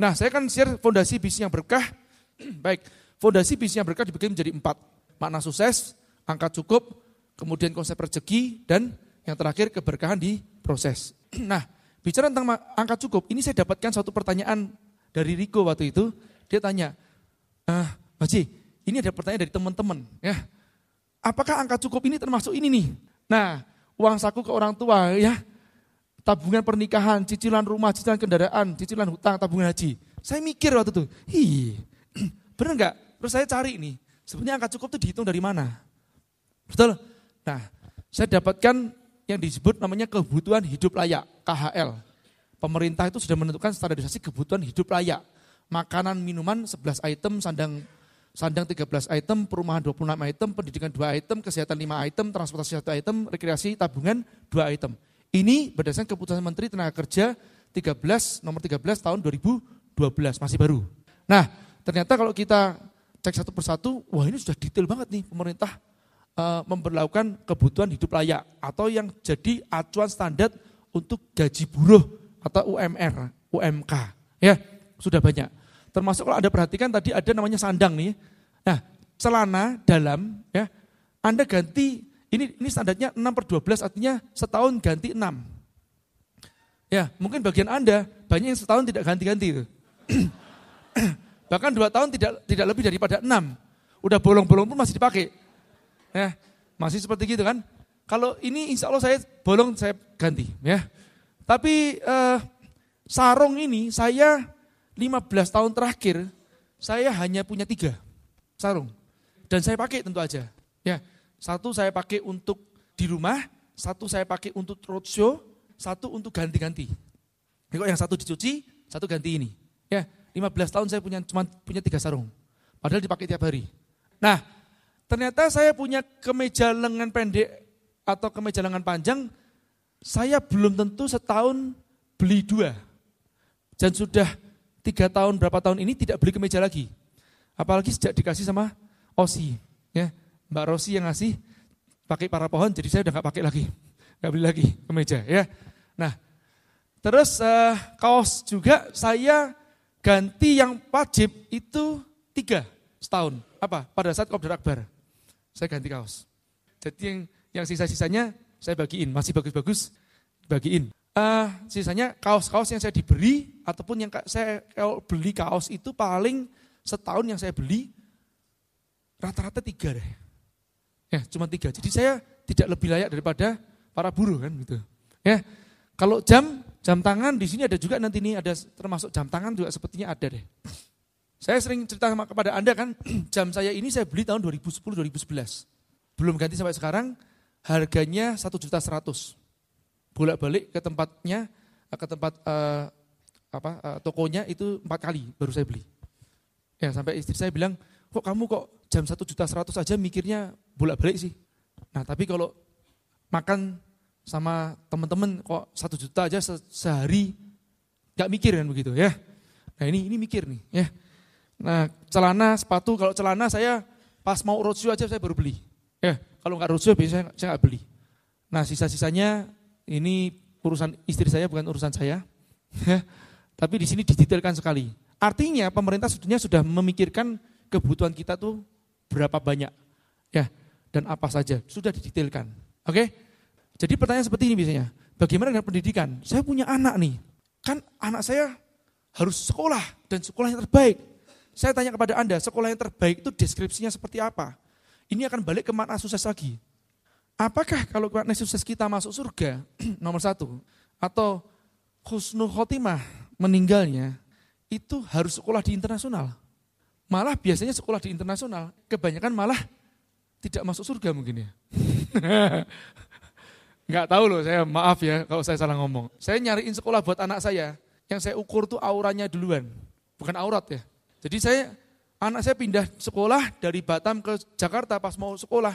Nah, saya kan share fondasi bisnis yang berkah. Baik, fondasi bisnis yang berkah dibagi menjadi empat. Makna sukses, angka cukup, kemudian konsep rezeki, dan yang terakhir keberkahan di proses. Nah, bicara tentang angka cukup, ini saya dapatkan satu pertanyaan dari Riko waktu itu. Dia tanya, ah, Haji, ini ada pertanyaan dari teman-teman. ya. Apakah angka cukup ini termasuk ini nih? Nah, uang saku ke orang tua ya, tabungan pernikahan, cicilan rumah, cicilan kendaraan, cicilan hutang, tabungan haji. Saya mikir waktu itu, hi, bener nggak? Terus saya cari nih, sebenarnya angka cukup itu dihitung dari mana? Betul? Nah, saya dapatkan yang disebut namanya kebutuhan hidup layak, KHL. Pemerintah itu sudah menentukan standarisasi kebutuhan hidup layak. Makanan, minuman 11 item, sandang sandang 13 item, perumahan 26 item, pendidikan 2 item, kesehatan 5 item, transportasi 1 item, rekreasi tabungan 2 item. Ini berdasarkan keputusan Menteri Tenaga Kerja 13 nomor 13 tahun 2012, masih baru. Nah, ternyata kalau kita cek satu persatu, wah ini sudah detail banget nih pemerintah uh, memperlakukan kebutuhan hidup layak atau yang jadi acuan standar untuk gaji buruh atau UMR, UMK. Ya, sudah banyak. Termasuk kalau Anda perhatikan tadi ada namanya sandang nih. Nah, celana dalam ya, Anda ganti ini ini standarnya 6 per 12 artinya setahun ganti 6. Ya, mungkin bagian Anda banyak yang setahun tidak ganti-ganti. Bahkan dua tahun tidak tidak lebih daripada 6. Udah bolong-bolong pun masih dipakai. Ya, masih seperti gitu kan. Kalau ini insya Allah saya bolong saya ganti ya. Tapi eh, sarung ini saya 15 tahun terakhir saya hanya punya tiga sarung. Dan saya pakai tentu aja. Ya, satu saya pakai untuk di rumah, satu saya pakai untuk roadshow, satu untuk ganti-ganti. Kalau yang satu dicuci, satu ganti ini. Ya, 15 tahun saya punya cuma punya tiga sarung. Padahal dipakai tiap hari. Nah, ternyata saya punya kemeja lengan pendek atau kemeja lengan panjang, saya belum tentu setahun beli dua. Dan sudah tiga tahun, berapa tahun ini tidak beli kemeja lagi. Apalagi sejak dikasih sama Osi. Ya, Mbak Rosi yang ngasih pakai para pohon, jadi saya udah gak pakai lagi. Gak beli lagi kemeja ya. Nah, terus uh, kaos juga saya ganti yang wajib itu tiga setahun. Apa? Pada saat Kopdar Akbar. Saya ganti kaos. Jadi yang yang sisa-sisanya saya bagiin, masih bagus-bagus bagiin. Uh, sisanya kaos-kaos yang saya diberi ataupun yang saya kalau beli kaos itu paling setahun yang saya beli rata-rata tiga deh. Ya, cuma tiga. Jadi saya tidak lebih layak daripada para buruh kan gitu. Ya, kalau jam jam tangan di sini ada juga nanti ini ada termasuk jam tangan juga sepertinya ada deh. Saya sering cerita sama kepada anda kan jam saya ini saya beli tahun 2010 2011 belum ganti sampai sekarang harganya satu juta seratus bolak-balik ke tempatnya ke tempat uh, apa uh, tokonya itu empat kali baru saya beli. Ya sampai istri saya bilang, kok kamu kok jam satu juta seratus aja mikirnya bolak-balik sih. Nah tapi kalau makan sama teman-teman kok satu juta aja se sehari nggak mikir kan begitu ya. Nah ini ini mikir nih ya. Nah celana sepatu kalau celana saya pas mau roadshow aja saya baru beli. Ya kalau nggak roadshow biasanya saya nggak beli. Nah sisa-sisanya ini urusan istri saya bukan urusan saya. Ya. Tapi di sini didetailkan sekali. Artinya pemerintah sebetulnya sudah memikirkan kebutuhan kita tuh berapa banyak. Ya, dan apa saja. Sudah didetailkan. Oke? Jadi pertanyaan seperti ini biasanya. Bagaimana dengan pendidikan? Saya punya anak nih. Kan anak saya harus sekolah dan sekolah yang terbaik. Saya tanya kepada Anda, sekolah yang terbaik itu deskripsinya seperti apa? Ini akan balik ke makna sukses lagi. Apakah kalau makna sukses kita masuk surga, nomor satu, atau khusnul khotimah meninggalnya, itu harus sekolah di internasional. Malah biasanya sekolah di internasional, kebanyakan malah tidak masuk surga mungkin ya. Enggak tahu loh saya, maaf ya kalau saya salah ngomong. Saya nyariin sekolah buat anak saya, yang saya ukur tuh auranya duluan, bukan aurat ya. Jadi saya, anak saya pindah sekolah dari Batam ke Jakarta pas mau sekolah,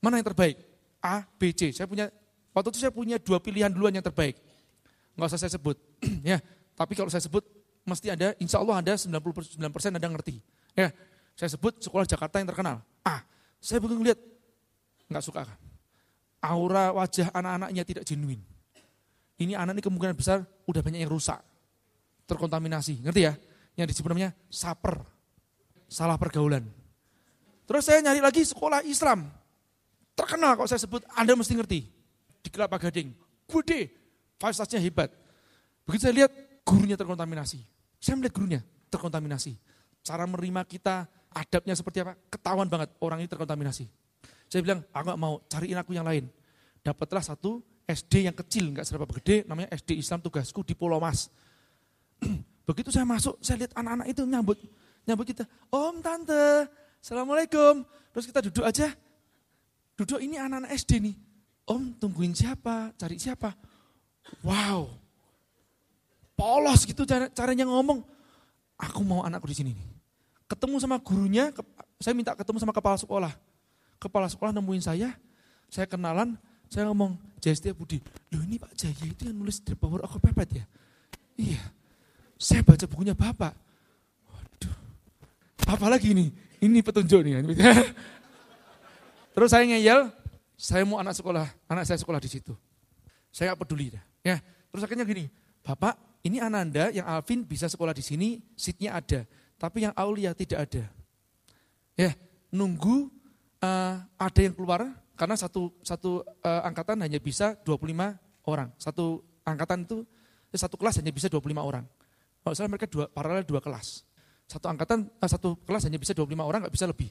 mana yang terbaik? A, B, C. Saya punya waktu itu saya punya dua pilihan duluan yang terbaik. Nggak usah saya sebut. ya, tapi kalau saya sebut mesti ada, insya Allah ada 99% ada ngerti. Ya, saya sebut sekolah Jakarta yang terkenal. A, saya begitu lihat nggak suka. Aura wajah anak-anaknya tidak genuine. Ini anak ini kemungkinan besar udah banyak yang rusak. terkontaminasi. Ngerti ya? Yang disebut namanya saper. Salah pergaulan. Terus saya nyari lagi sekolah Islam. Terkenal kalau saya sebut, Anda mesti ngerti. Di Kelapa Gading. Gede. Fasilitasnya hebat. Begitu saya lihat, gurunya terkontaminasi. Saya melihat gurunya terkontaminasi. Cara menerima kita, adabnya seperti apa, ketahuan banget orang ini terkontaminasi. Saya bilang, aku gak mau, cariin aku yang lain. Dapatlah satu SD yang kecil, nggak seberapa gede, namanya SD Islam tugasku di Pulau Mas. Begitu saya masuk, saya lihat anak-anak itu nyambut nyambut kita. Om, tante, assalamualaikum. Terus kita duduk aja. Duduk ini anak-anak SD nih. Om, tungguin siapa? Cari siapa? Wow, polos gitu cara, caranya ngomong. Aku mau anakku di sini nih. Ketemu sama gurunya, saya minta ketemu sama kepala sekolah. Kepala sekolah nemuin saya, saya kenalan, saya ngomong, Jaya Budi, loh ini Pak Jaya itu yang nulis The Power of Pepet ya? Iya, saya baca bukunya Bapak. Waduh, apa lagi ini? Ini petunjuk nih. Terus saya ngeyel, saya mau anak sekolah, anak saya sekolah di situ. Saya gak peduli dah. Ya, terus akhirnya gini, Bapak, ini Ananda yang Alvin bisa sekolah di sini, seatnya ada. Tapi yang Aulia tidak ada. Ya, nunggu uh, ada yang keluar, karena satu satu uh, angkatan hanya bisa 25 orang. Satu angkatan itu eh, satu kelas hanya bisa 25 orang. Kalau salah mereka dua paralel dua kelas. Satu angkatan uh, satu kelas hanya bisa 25 orang, nggak bisa lebih.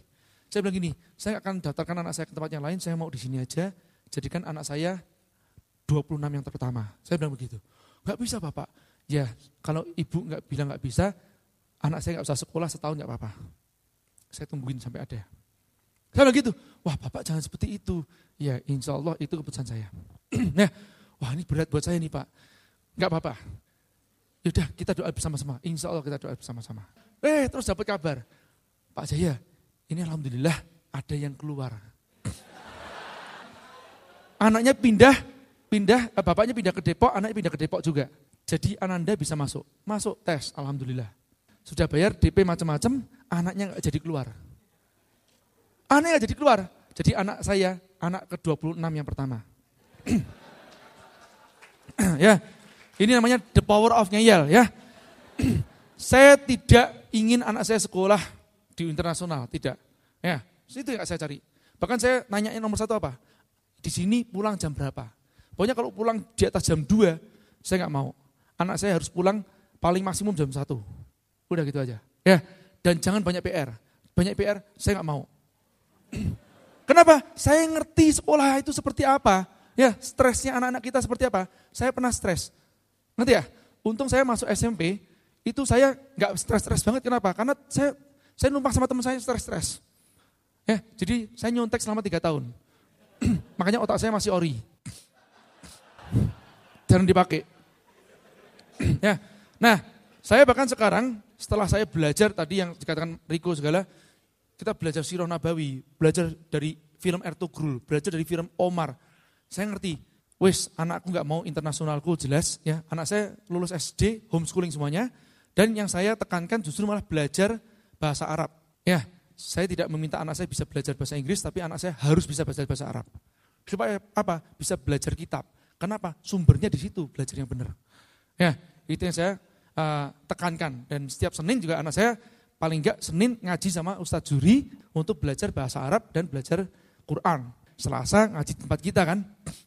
Saya bilang gini, saya akan daftarkan anak saya ke tempat yang lain, saya mau di sini aja, jadikan anak saya 26 yang pertama. Saya bilang begitu. Nggak bisa Bapak. Ya, kalau ibu nggak bilang nggak bisa, anak saya nggak usah sekolah setahun nggak apa-apa. Saya tungguin sampai ada. Saya bilang gitu, wah bapak jangan seperti itu. Ya insya Allah itu keputusan saya. nah, wah ini berat buat saya nih pak. Enggak apa-apa. Yaudah kita doa bersama-sama. Insya Allah kita doa bersama-sama. Eh terus dapat kabar. Pak Jaya, ini Alhamdulillah ada yang keluar. Anaknya pindah, pindah, eh, bapaknya pindah ke Depok, anaknya pindah ke Depok juga. Jadi Ananda bisa masuk. Masuk tes, Alhamdulillah. Sudah bayar DP macam-macam, anaknya nggak jadi keluar. Aneh jadi keluar. Jadi anak saya, anak ke-26 yang pertama. ya, ini namanya the power of ngeyel ya. saya tidak ingin anak saya sekolah di internasional, tidak. Ya, itu yang saya cari. Bahkan saya nanyain nomor satu apa? Di sini pulang jam berapa? Pokoknya kalau pulang di atas jam 2, saya nggak mau. Anak saya harus pulang paling maksimum jam 1. Udah gitu aja. Ya, dan jangan banyak PR. Banyak PR, saya nggak mau. Kenapa? Saya ngerti sekolah itu seperti apa. Ya, stresnya anak-anak kita seperti apa. Saya pernah stres. Ngerti ya? Untung saya masuk SMP, itu saya nggak stres-stres banget. Kenapa? Karena saya saya numpang sama teman saya stres-stres. Ya, jadi saya nyontek selama tiga tahun. Makanya otak saya masih ori. Jangan dipakai. ya. Nah, saya bahkan sekarang setelah saya belajar tadi yang dikatakan Riko segala, kita belajar sirah nabawi, belajar dari film Ertugrul, belajar dari film Omar. Saya ngerti, wes anakku nggak mau internasionalku jelas ya. Anak saya lulus SD, homeschooling semuanya. Dan yang saya tekankan justru malah belajar bahasa Arab. Ya, saya tidak meminta anak saya bisa belajar bahasa Inggris, tapi anak saya harus bisa belajar bahasa Arab. Supaya apa? Bisa belajar kitab. Kenapa? Sumbernya di situ, belajar yang benar. Ya, itu yang saya uh, tekankan. Dan setiap Senin juga anak saya paling enggak Senin ngaji sama Ustadz Juri untuk belajar bahasa Arab dan belajar Quran. Selasa ngaji tempat kita kan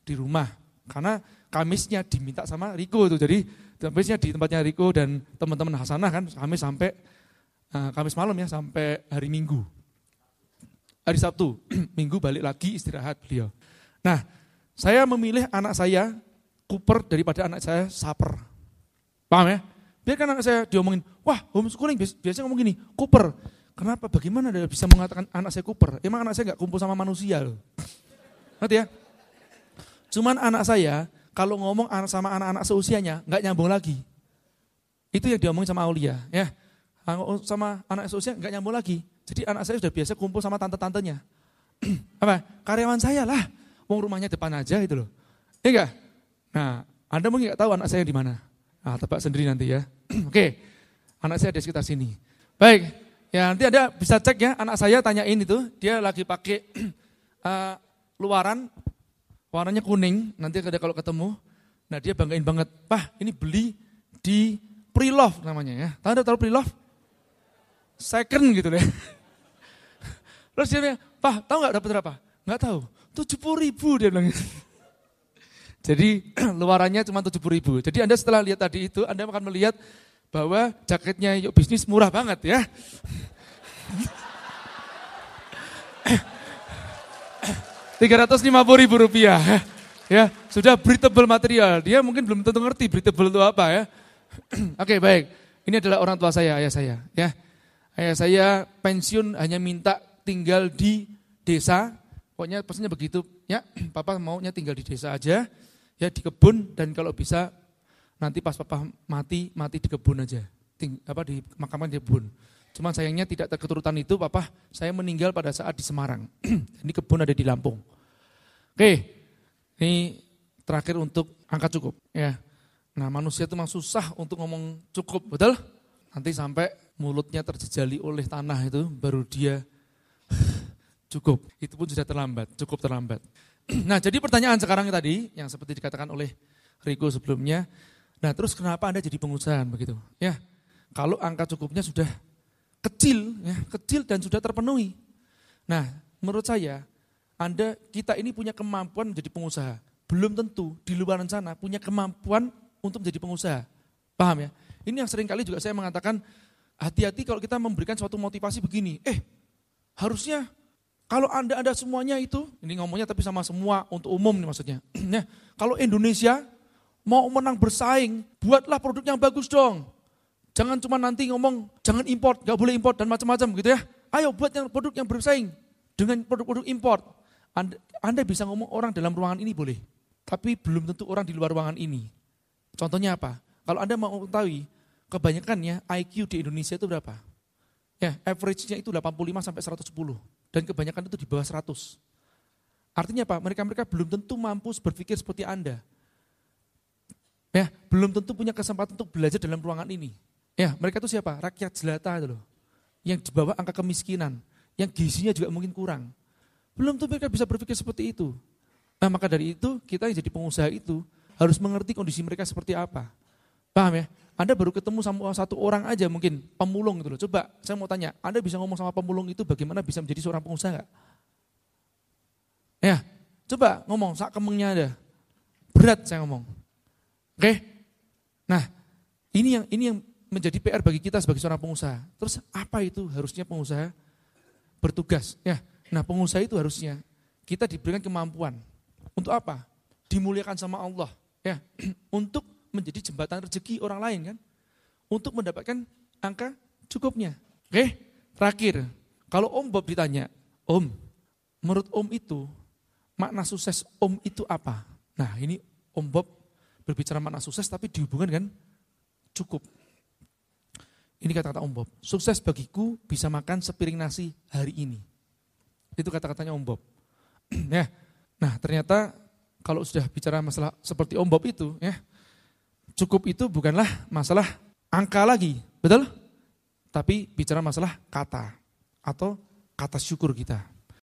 di rumah. Karena Kamisnya diminta sama Riko itu. Jadi Kamisnya di tempatnya Riko dan teman-teman Hasanah kan Kamis sampai uh, Kamis malam ya sampai hari Minggu. Hari Sabtu, Minggu balik lagi istirahat beliau. Nah, saya memilih anak saya Cooper daripada anak saya Saper. Paham ya? Biarkan anak saya diomongin, wah homeschooling biasanya ngomong gini, Cooper. Kenapa? Bagaimana dia bisa mengatakan anak saya Cooper? Emang anak saya nggak kumpul sama manusia loh. Nanti ya? Cuman anak saya, kalau ngomong sama anak-anak seusianya, nggak nyambung lagi. Itu yang diomongin sama Aulia. ya Sama anak seusia nggak nyambung lagi. Jadi anak saya sudah biasa kumpul sama tante-tantenya. Apa? Karyawan saya lah. Mau rumahnya depan aja gitu loh. Ya enggak? Nah, Anda mungkin nggak tahu anak saya di mana. Nah, tebak sendiri nanti ya. Oke, anak saya ada sekitar sini. Baik, ya nanti ada bisa cek ya, anak saya tanyain itu, dia lagi pakai uh, luaran, warnanya kuning, nanti ada kalau ketemu, nah dia banggain banget, Pah ini beli di pre-love namanya ya. Tahu Anda tahu pre-love? Second gitu deh. Terus dia bilang, Pak, tahu nggak dapat berapa? Nggak tahu. 70 ribu dia bilang. Jadi luarannya cuma 70 ribu. Jadi Anda setelah lihat tadi itu, Anda akan melihat bahwa jaketnya yuk bisnis murah banget ya. Tiga ratus lima puluh ribu rupiah, ya sudah breathable material. Dia mungkin belum tentu ngerti breathable itu apa ya. Oke baik, ini adalah orang tua saya, ayah saya. Ya, ayah saya pensiun hanya minta tinggal di desa. Pokoknya pesannya begitu, ya. Papa maunya tinggal di desa aja, ya di kebun dan kalau bisa nanti pas papa mati mati di kebun aja, Ting, apa di makaman di kebun. Cuman sayangnya tidak terketurutan itu, papa saya meninggal pada saat di Semarang. ini kebun ada di Lampung. Oke, ini terakhir untuk angka cukup. Ya, nah manusia itu memang susah untuk ngomong cukup, betul? Nanti sampai mulutnya terjejali oleh tanah itu, baru dia cukup. Itu pun sudah terlambat, cukup terlambat. nah jadi pertanyaan sekarang tadi, yang seperti dikatakan oleh Riko sebelumnya, nah terus kenapa Anda jadi pengusaha begitu? Ya, kalau angka cukupnya sudah kecil, ya, kecil dan sudah terpenuhi. Nah, menurut saya, Anda, kita ini punya kemampuan menjadi pengusaha. Belum tentu di luar sana punya kemampuan untuk menjadi pengusaha. Paham ya? Ini yang sering kali juga saya mengatakan, hati-hati kalau kita memberikan suatu motivasi begini, eh harusnya kalau Anda ada semuanya itu, ini ngomongnya tapi sama semua untuk umum nih maksudnya. Nah, kalau Indonesia mau menang bersaing, buatlah produk yang bagus dong. Jangan cuma nanti ngomong, jangan import, gak boleh import dan macam-macam gitu ya. Ayo buat yang produk yang bersaing dengan produk-produk import. Anda, anda bisa ngomong orang dalam ruangan ini boleh, tapi belum tentu orang di luar ruangan ini. Contohnya apa? Kalau Anda mau mengetahui, kebanyakannya IQ di Indonesia itu berapa? Ya, average-nya itu 85 sampai 110 dan kebanyakan itu di bawah 100. Artinya apa? Mereka-mereka belum tentu mampu berpikir seperti Anda. Ya, belum tentu punya kesempatan untuk belajar dalam ruangan ini. Ya, mereka itu siapa? Rakyat jelata itu loh. Yang di bawah angka kemiskinan, yang gizinya juga mungkin kurang. Belum tuh mereka bisa berpikir seperti itu. Nah, maka dari itu kita yang jadi pengusaha itu harus mengerti kondisi mereka seperti apa. Paham ya? Anda baru ketemu sama satu orang aja mungkin, pemulung itu loh. Coba saya mau tanya, Anda bisa ngomong sama pemulung itu bagaimana bisa menjadi seorang pengusaha gak? Ya, coba ngomong, sak kemengnya ada. Berat saya ngomong. Oke? Nah, ini yang ini yang menjadi PR bagi kita sebagai seorang pengusaha. Terus apa itu harusnya pengusaha bertugas? Ya, nah pengusaha itu harusnya kita diberikan kemampuan untuk apa? Dimuliakan sama Allah, ya, untuk menjadi jembatan rezeki orang lain kan, untuk mendapatkan angka cukupnya. Oke, terakhir, kalau Om Bob ditanya, Om, menurut Om itu makna sukses Om itu apa? Nah ini Om Bob berbicara makna sukses tapi dihubungkan dengan cukup. Ini kata-kata Om Bob. Sukses bagiku bisa makan sepiring nasi hari ini. Itu kata-katanya Om Bob. ya. Nah ternyata kalau sudah bicara masalah seperti Om Bob itu, ya cukup itu bukanlah masalah angka lagi, betul? Tapi bicara masalah kata atau kata syukur kita.